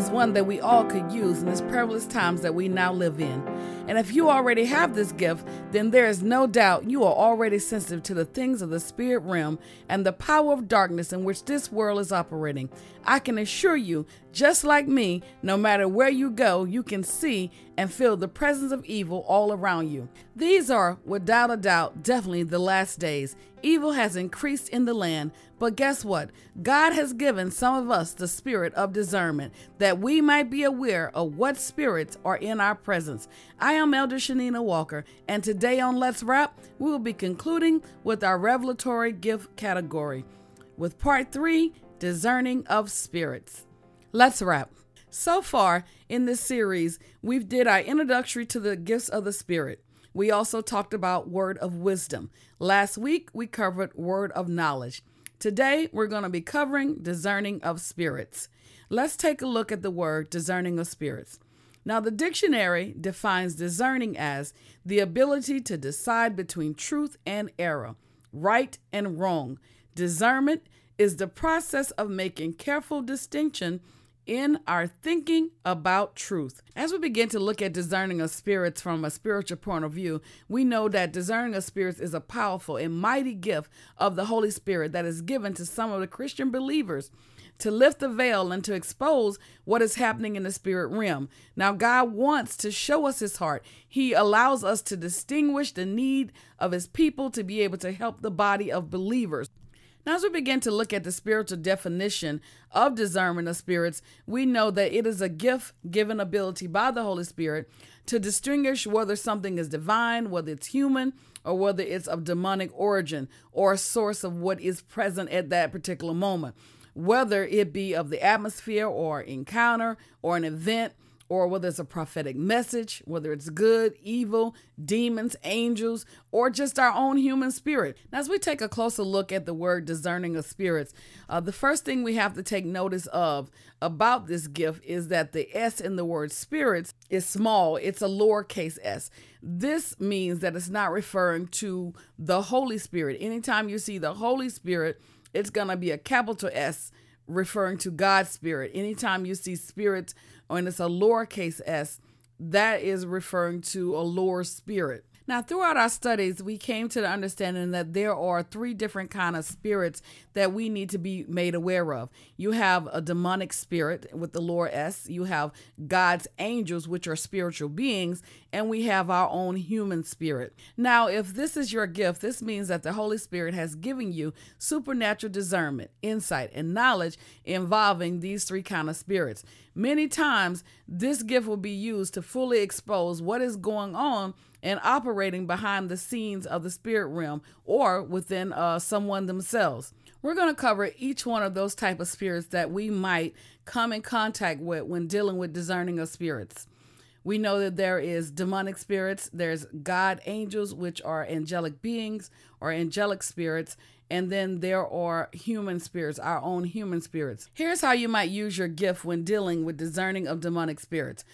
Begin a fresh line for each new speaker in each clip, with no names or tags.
Is one that we all could use in these perilous times that we now live in. And if you already have this gift, then there is no doubt you are already sensitive to the things of the spirit realm and the power of darkness in which this world is operating. I can assure you, just like me, no matter where you go, you can see and feel the presence of evil all around you. These are, without a doubt, definitely the last days. Evil has increased in the land, but guess what? God has given some of us the spirit of discernment that we might be aware of what spirits are in our presence. I am Elder Shanina Walker, and today on Let's Rap, we will be concluding with our revelatory gift category with part three discerning of spirits. Let's rap. So far in this series, we've did our introductory to the gifts of the spirit. We also talked about word of wisdom. Last week we covered word of knowledge. Today we're going to be covering discerning of spirits. Let's take a look at the word discerning of spirits. Now, the dictionary defines discerning as the ability to decide between truth and error, right and wrong. Discernment is the process of making careful distinction in our thinking about truth. As we begin to look at discerning of spirits from a spiritual point of view, we know that discerning of spirits is a powerful and mighty gift of the Holy Spirit that is given to some of the Christian believers to lift the veil and to expose what is happening in the spirit realm. Now, God wants to show us his heart. He allows us to distinguish the need of his people to be able to help the body of believers. Now, as we begin to look at the spiritual definition of discernment of spirits, we know that it is a gift given ability by the Holy Spirit to distinguish whether something is divine, whether it's human, or whether it's of demonic origin or a source of what is present at that particular moment, whether it be of the atmosphere or encounter or an event or whether it's a prophetic message, whether it's good, evil, demons, angels, or just our own human spirit. Now, as we take a closer look at the word discerning of spirits, uh, the first thing we have to take notice of about this gift is that the S in the word spirits is small, it's a lowercase s. This means that it's not referring to the Holy Spirit. Anytime you see the Holy Spirit, it's going to be a capital S referring to God's spirit. Anytime you see spirit, and it's a lowercase s, that is referring to a lower spirit. Now, throughout our studies, we came to the understanding that there are three different kind of spirits that we need to be made aware of. You have a demonic spirit with the lower S, you have God's angels, which are spiritual beings, and we have our own human spirit. Now, if this is your gift, this means that the Holy Spirit has given you supernatural discernment, insight, and knowledge involving these three kind of spirits. Many times, this gift will be used to fully expose what is going on and operating behind the scenes of the spirit realm or within uh, someone themselves. We're going to cover each one of those type of spirits that we might come in contact with when dealing with discerning of spirits. We know that there is demonic spirits, there's God angels, which are angelic beings or angelic spirits, and then there are human spirits, our own human spirits. Here's how you might use your gift when dealing with discerning of demonic spirits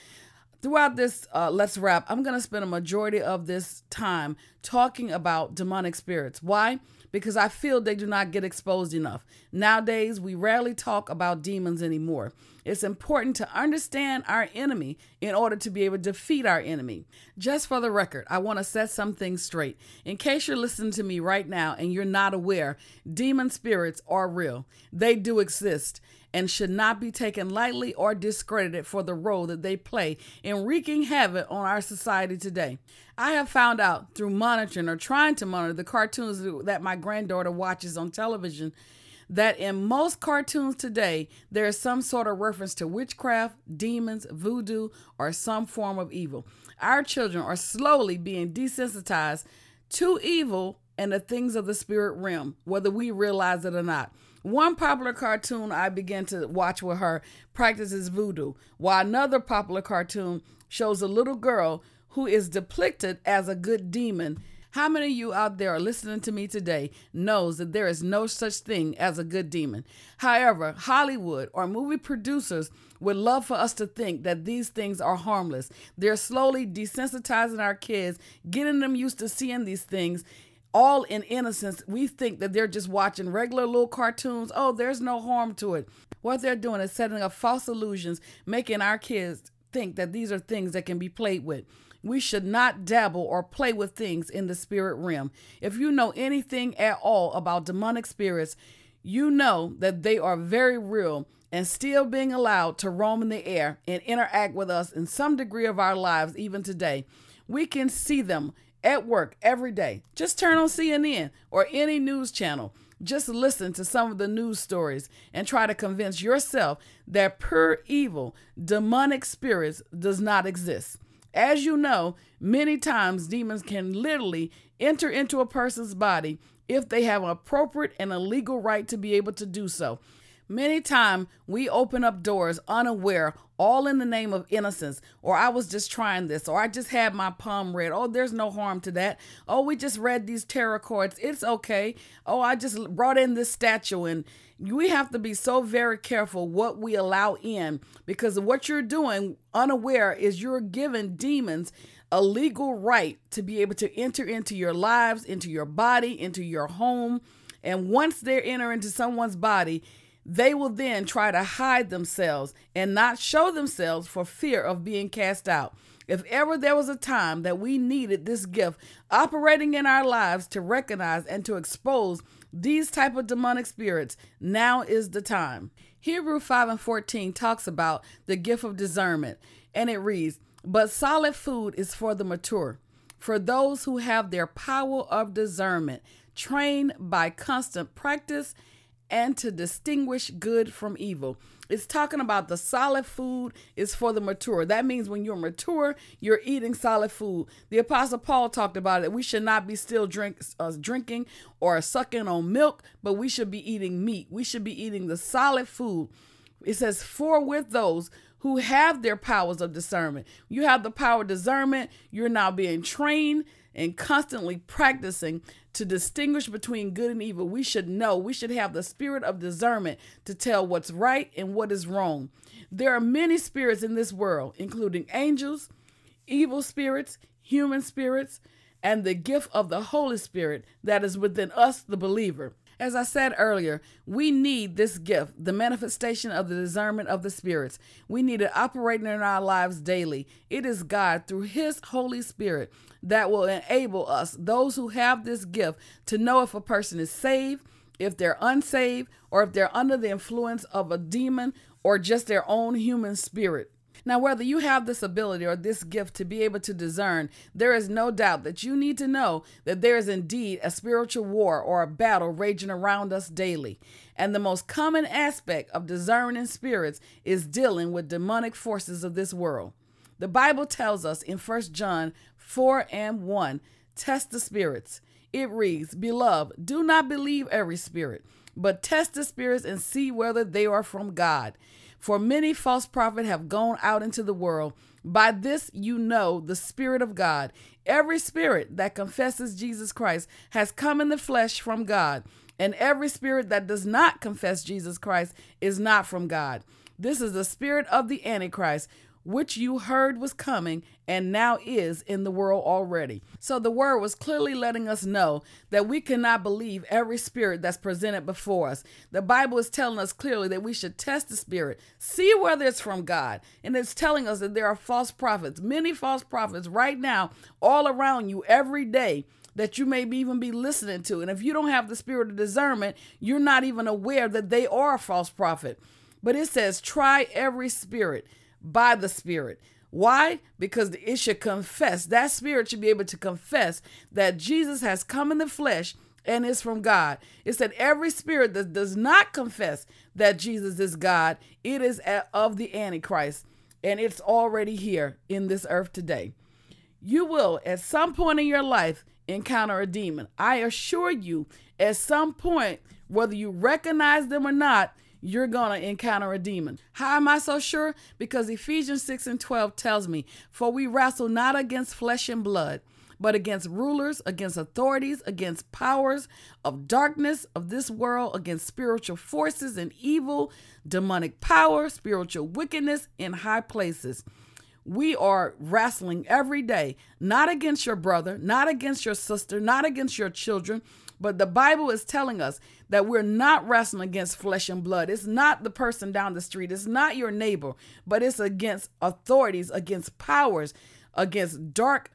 throughout this uh, let's rap i'm going to spend a majority of this time talking about demonic spirits. Why? Because i feel they do not get exposed enough. Nowadays we rarely talk about demons anymore. It's important to understand our enemy in order to be able to defeat our enemy. Just for the record i want to set some things straight. In case you're listening to me right now and you're not aware demon spirits are real. They do exist and should not be taken lightly or discredited for the role that they play in wreaking havoc on our society today. I have found out through monitoring or trying to monitor the cartoons that my granddaughter watches on television that in most cartoons today, there is some sort of reference to witchcraft, demons, voodoo, or some form of evil. Our children are slowly being desensitized to evil and the things of the spirit realm, whether we realize it or not. One popular cartoon I began to watch with her practices voodoo, while another popular cartoon shows a little girl who is depicted as a good demon. How many of you out there are listening to me today knows that there is no such thing as a good demon? However, Hollywood or movie producers would love for us to think that these things are harmless. They're slowly desensitizing our kids, getting them used to seeing these things all in innocence, we think that they're just watching regular little cartoons. Oh, there's no harm to it. What they're doing is setting up false illusions, making our kids think that these are things that can be played with. We should not dabble or play with things in the spirit realm. If you know anything at all about demonic spirits, you know that they are very real and still being allowed to roam in the air and interact with us in some degree of our lives, even today. We can see them at work every day. Just turn on CNN or any news channel. Just listen to some of the news stories and try to convince yourself that pure evil, demonic spirits does not exist. As you know, many times demons can literally enter into a person's body if they have an appropriate and a legal right to be able to do so. Many times we open up doors unaware, all in the name of innocence, or I was just trying this, or I just had my palm read. Oh, there's no harm to that. Oh, we just read these tarot cards. It's okay. Oh, I just brought in this statue. And we have to be so very careful what we allow in because what you're doing unaware is you're giving demons a legal right to be able to enter into your lives, into your body, into your home. And once they enter into someone's body, they will then try to hide themselves and not show themselves for fear of being cast out. If ever there was a time that we needed this gift operating in our lives to recognize and to expose these type of demonic spirits, now is the time. Hebrew 5 and 14 talks about the gift of discernment, and it reads, But solid food is for the mature, for those who have their power of discernment, trained by constant practice and to distinguish good from evil. It's talking about the solid food is for the mature. That means when you're mature, you're eating solid food. The apostle Paul talked about it. We should not be still drink, uh, drinking or sucking on milk, but we should be eating meat. We should be eating the solid food. It says, "For with those who have their powers of discernment, you have the power of discernment. You're now being trained and constantly practicing to distinguish between good and evil, we should know, we should have the spirit of discernment to tell what's right and what is wrong. There are many spirits in this world, including angels, evil spirits, human spirits, and the gift of the Holy Spirit that is within us, the believer. As I said earlier, we need this gift, the manifestation of the discernment of the spirits. We need it operating in our lives daily. It is God, through His Holy Spirit, that will enable us, those who have this gift, to know if a person is saved, if they're unsaved, or if they're under the influence of a demon or just their own human spirit. Now, whether you have this ability or this gift to be able to discern, there is no doubt that you need to know that there is indeed a spiritual war or a battle raging around us daily. And the most common aspect of discerning spirits is dealing with demonic forces of this world. The Bible tells us in 1 John 4 and 1 test the spirits. It reads, Beloved, do not believe every spirit, but test the spirits and see whether they are from God for many false prophets have gone out into the world. By this you know the Spirit of God. Every spirit that confesses Jesus Christ has come in the flesh from God, and every spirit that does not confess Jesus Christ is not from God. This is the spirit of the Antichrist, which you heard was coming and now is in the world already. So the word was clearly letting us know that we cannot believe every spirit that's presented before us. The Bible is telling us clearly that we should test the spirit, see whether it's from God. And it's telling us that there are false prophets, many false prophets right now, all around you every day that you may even be listening to. And if you don't have the spirit of discernment, you're not even aware that they are a false prophet. But it says, try every spirit by the Spirit. Why? Because it should confess, that spirit should be able to confess that Jesus has come in the flesh and is from God. It said every spirit that does not confess that Jesus is God, it is of the Antichrist, and it's already here in this earth today. You will, at some point in your life, encounter a demon. I assure you, at some point, whether you recognize them or not, you're going to encounter a demon. How am I so sure? Because Ephesians 6 and 12 tells me, For we wrestle not against flesh and blood, but against rulers, against authorities, against powers of darkness of this world, against spiritual forces and evil, demonic power, spiritual wickedness in high places. we are wrestling every day, not against your brother, not against your sister, not against your children, but the Bible is telling us that we're not wrestling against flesh and blood. It's not the person down the street, it's not your neighbor, but it's against authorities, against powers, against dark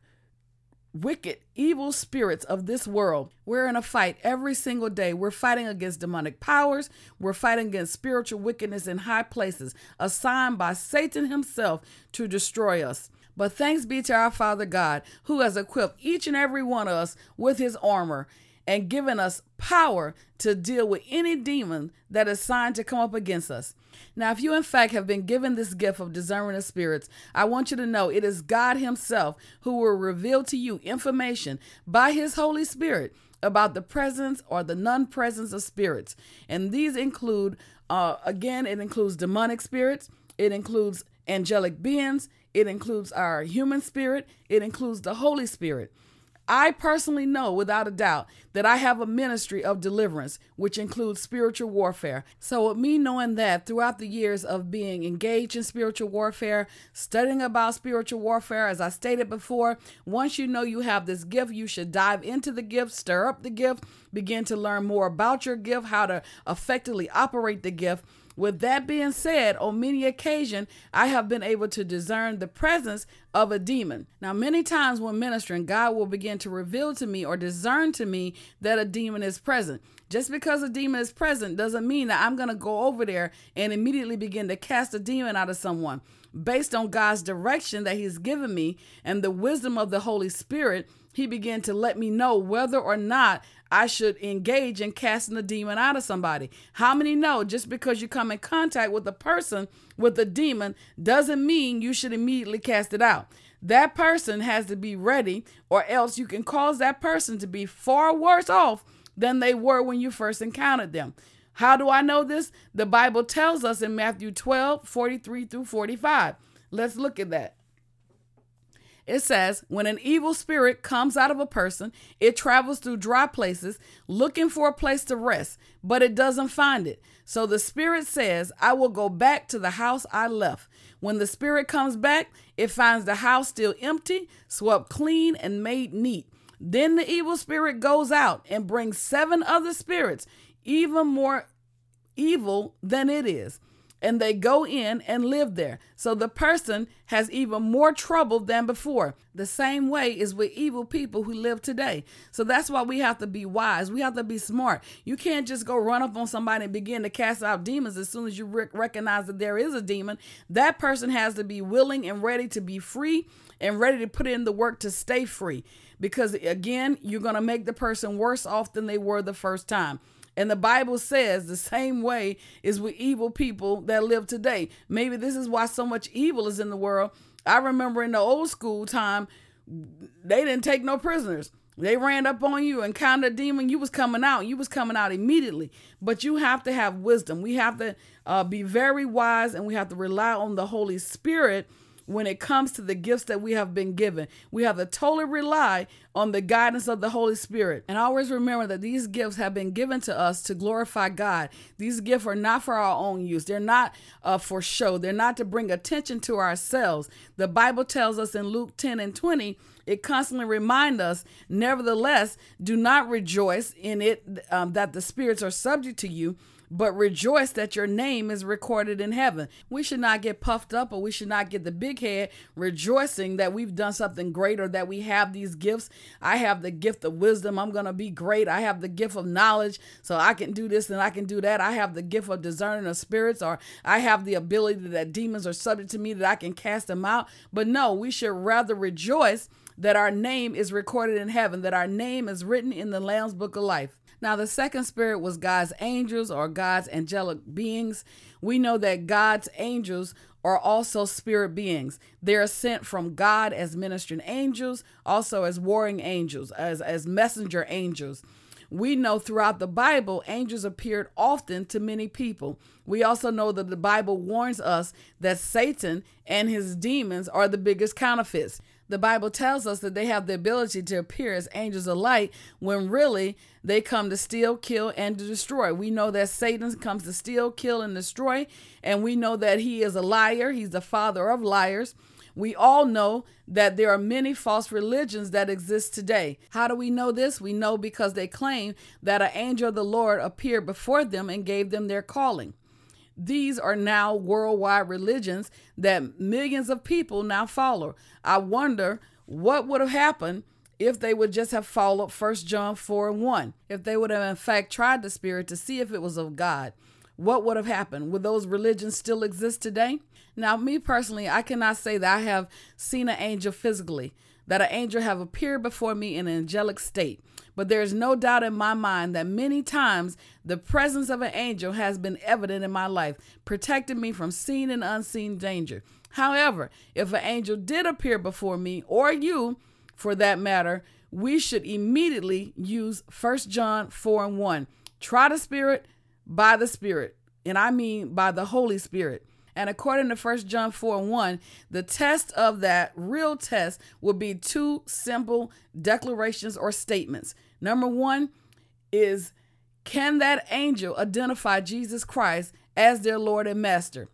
wicked, evil spirits of this world. We're in a fight every single day. We're fighting against demonic powers. We're fighting against spiritual wickedness in high places, assigned by Satan himself to destroy us. But thanks be to our Father God, who has equipped each and every one of us with his armor and given us power to deal with any demon that is signed to come up against us. Now, if you in fact have been given this gift of discerning of spirits, I want you to know it is God Himself who will reveal to you information by His Holy Spirit about the presence or the non presence of spirits. And these include, uh, again, it includes demonic spirits, it includes angelic beings, it includes our human spirit, it includes the Holy Spirit. I personally know without a doubt that I have a ministry of deliverance, which includes spiritual warfare. So, with me knowing that throughout the years of being engaged in spiritual warfare, studying about spiritual warfare, as I stated before, once you know you have this gift, you should dive into the gift, stir up the gift, begin to learn more about your gift, how to effectively operate the gift with that being said, on many occasions, I have been able to discern the presence of a demon. Now, many times when ministering, God will begin to reveal to me or discern to me that a demon is present. Just because a demon is present doesn't mean that I'm going to go over there and immediately begin to cast a demon out of someone. Based on God's direction that He's given me and the wisdom of the Holy Spirit, He began to let me know whether or not I should engage in casting the demon out of somebody. How many know just because you come in contact with a person with a demon doesn't mean you should immediately cast it out? That person has to be ready, or else you can cause that person to be far worse off than they were when you first encountered them. How do I know this? The Bible tells us in Matthew 12 43 through 45. Let's look at that. It says, when an evil spirit comes out of a person, it travels through dry places looking for a place to rest, but it doesn't find it. So the spirit says, I will go back to the house I left. When the spirit comes back, it finds the house still empty, swept clean, and made neat. Then the evil spirit goes out and brings seven other spirits, even more evil than it is and they go in and live there. So the person has even more trouble than before. The same way is with evil people who live today. So that's why we have to be wise. We have to be smart. You can't just go run up on somebody and begin to cast out demons as soon as you rec- recognize that there is a demon. That person has to be willing and ready to be free and ready to put in the work to stay free. Because again, you're going to make the person worse off than they were the first time. And the Bible says the same way is with evil people that live today. Maybe this is why so much evil is in the world. I remember in the old school time, they didn't take no prisoners. They ran up on you and counted a demon. You was coming out. You was coming out immediately. But you have to have wisdom. We have to uh, be very wise and we have to rely on the Holy Spirit when it comes to the gifts that we have been given. We have to totally rely on the guidance of the Holy Spirit. And always remember that these gifts have been given to us to glorify God. These gifts are not for our own use, they're not uh, for show, they're not to bring attention to ourselves. The Bible tells us in Luke 10 and 20 it constantly reminds us, nevertheless, do not rejoice in it um, that the spirits are subject to you, but rejoice that your name is recorded in heaven. We should not get puffed up or we should not get the big head rejoicing that we've done something great or that we have these gifts. I have the gift of wisdom. I'm going to be great. I have the gift of knowledge, so I can do this and I can do that. I have the gift of discerning of spirits, or I have the ability that demons are subject to me that I can cast them out. But no, we should rather rejoice that our name is recorded in heaven, that our name is written in the Lamb's book of life. Now, the second spirit was God's angels or God's angelic beings. We know that God's angels are also spirit beings. They are sent from God as ministering angels, also as warring angels, as, as messenger angels. We know throughout the Bible, angels appeared often to many people. We also know that the Bible warns us that Satan and his demons are the biggest counterfeits. The Bible tells us that they have the ability to appear as angels of light when really they come to steal, kill, and to destroy. We know that Satan comes to steal, kill, and destroy, and we know that he is a liar. He's the father of liars. We all know that there are many false religions that exist today. How do we know this? We know because they claim that an angel of the Lord appeared before them and gave them their calling. These are now worldwide religions that millions of people now follow. I wonder what would have happened if they would just have followed 1 John 4 and 1. If they would have, in fact, tried the Spirit to see if it was of God, what would have happened? Would those religions still exist today? Now, me personally, I cannot say that I have seen an angel physically, that an angel have appeared before me in an angelic state. But there is no doubt in my mind that many times the presence of an angel has been evident in my life, protecting me from seen and unseen danger. However, if an angel did appear before me or you, for that matter, we should immediately use 1 John 4 and 1. Try the Spirit by the Spirit, and I mean by the Holy Spirit. And according to 1 John 4 and 1, the test of that real test would be two simple declarations or statements. Number one is can that angel identify Jesus Christ as their Lord and Master?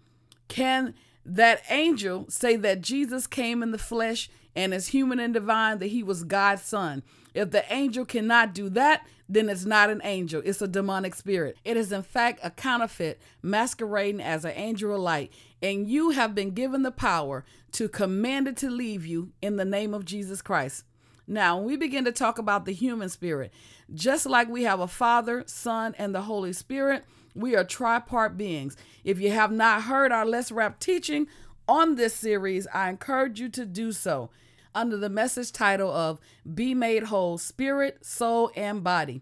Can that angel say that Jesus came in the flesh and is human and divine, that he was God's son? If the angel cannot do that, then it's not an angel, it's a demonic spirit. It is, in fact, a counterfeit masquerading as an angel of light. And you have been given the power to command it to leave you in the name of Jesus Christ. Now, when we begin to talk about the human spirit, just like we have a Father, Son, and the Holy Spirit, we are tripart beings. If you have not heard our Let's Rap teaching on this series, I encourage you to do so under the message title of Be Made Whole Spirit, Soul, and Body.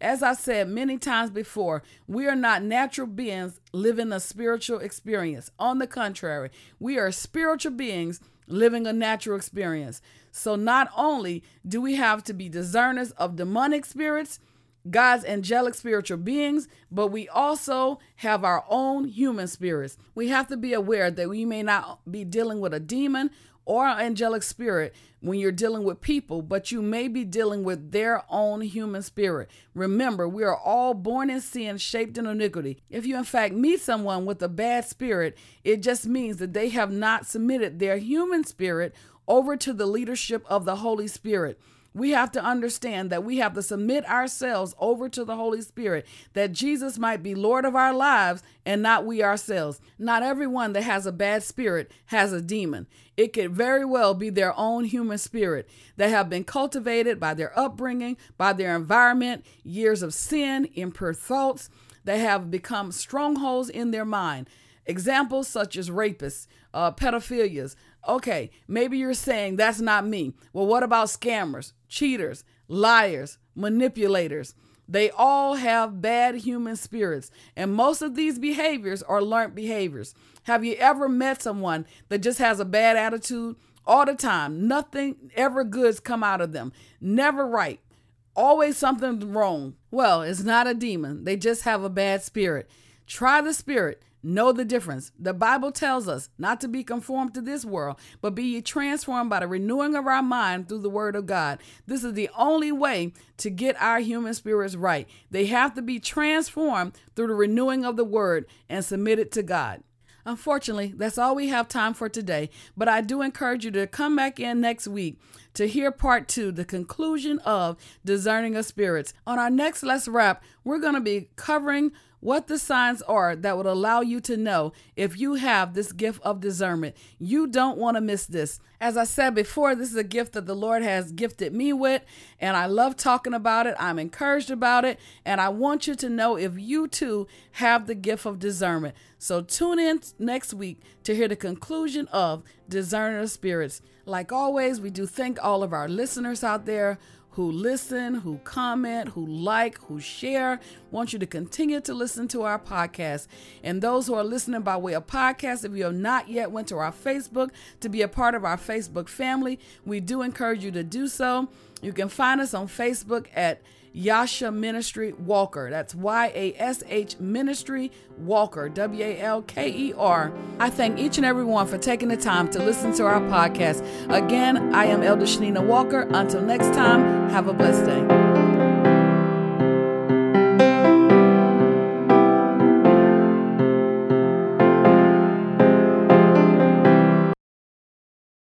As I said many times before, we are not natural beings living a spiritual experience. On the contrary, we are spiritual beings living a natural experience. So not only do we have to be discerners of demonic spirits, God's angelic spiritual beings, but we also have our own human spirits. We have to be aware that we may not be dealing with a demon or an angelic spirit when you're dealing with people, but you may be dealing with their own human spirit. Remember, we are all born in sin, shaped in iniquity. If you, in fact, meet someone with a bad spirit, it just means that they have not submitted their human spirit over to the leadership of the Holy Spirit we have to understand that we have to submit ourselves over to the Holy Spirit, that Jesus might be Lord of our lives and not we ourselves. Not everyone that has a bad spirit has a demon. It could very well be their own human spirit that have been cultivated by their upbringing, by their environment, years of sin, impure thoughts that have become strongholds in their mind. Examples such as rapists, uh, pedophilias, Okay, maybe you're saying that's not me. Well, what about scammers, cheaters, liars, manipulators? They all have bad human spirits, and most of these behaviors are learned behaviors. Have you ever met someone that just has a bad attitude all the time? Nothing ever good's come out of them. Never right. Always something wrong. Well, it's not a demon. They just have a bad spirit. Try the spirit. Know the difference. The Bible tells us not to be conformed to this world, but be ye transformed by the renewing of our mind through the word of God. This is the only way to get our human spirits right. They have to be transformed through the renewing of the word and submitted to God. Unfortunately, that's all we have time for today, but I do encourage you to come back in next week to hear part two, the conclusion of discerning of spirits. On our next Let's Rap, we're going to be covering what the signs are that would allow you to know if you have this gift of discernment. You don't want to miss this. As I said before, this is a gift that the Lord has gifted me with, and I love talking about it. I'm encouraged about it, and I want you to know if you too have the gift of discernment. So tune in next week to hear the conclusion of Discerning of Spirits. Like always, we do thank all of our listeners out there who listen, who comment, who like, who share. Want you to continue to listen to our podcast. And those who are listening by way of podcast, if you have not yet went to our Facebook to be a part of our Facebook family, we do encourage you to do so. You can find us on Facebook at Yasha Ministry Walker. That's Y A S H Ministry Walker, W A L K E R. I thank each and every one for taking the time to listen to our podcast. Again, I am Elder Shanina Walker. Until next time, have a blessed day.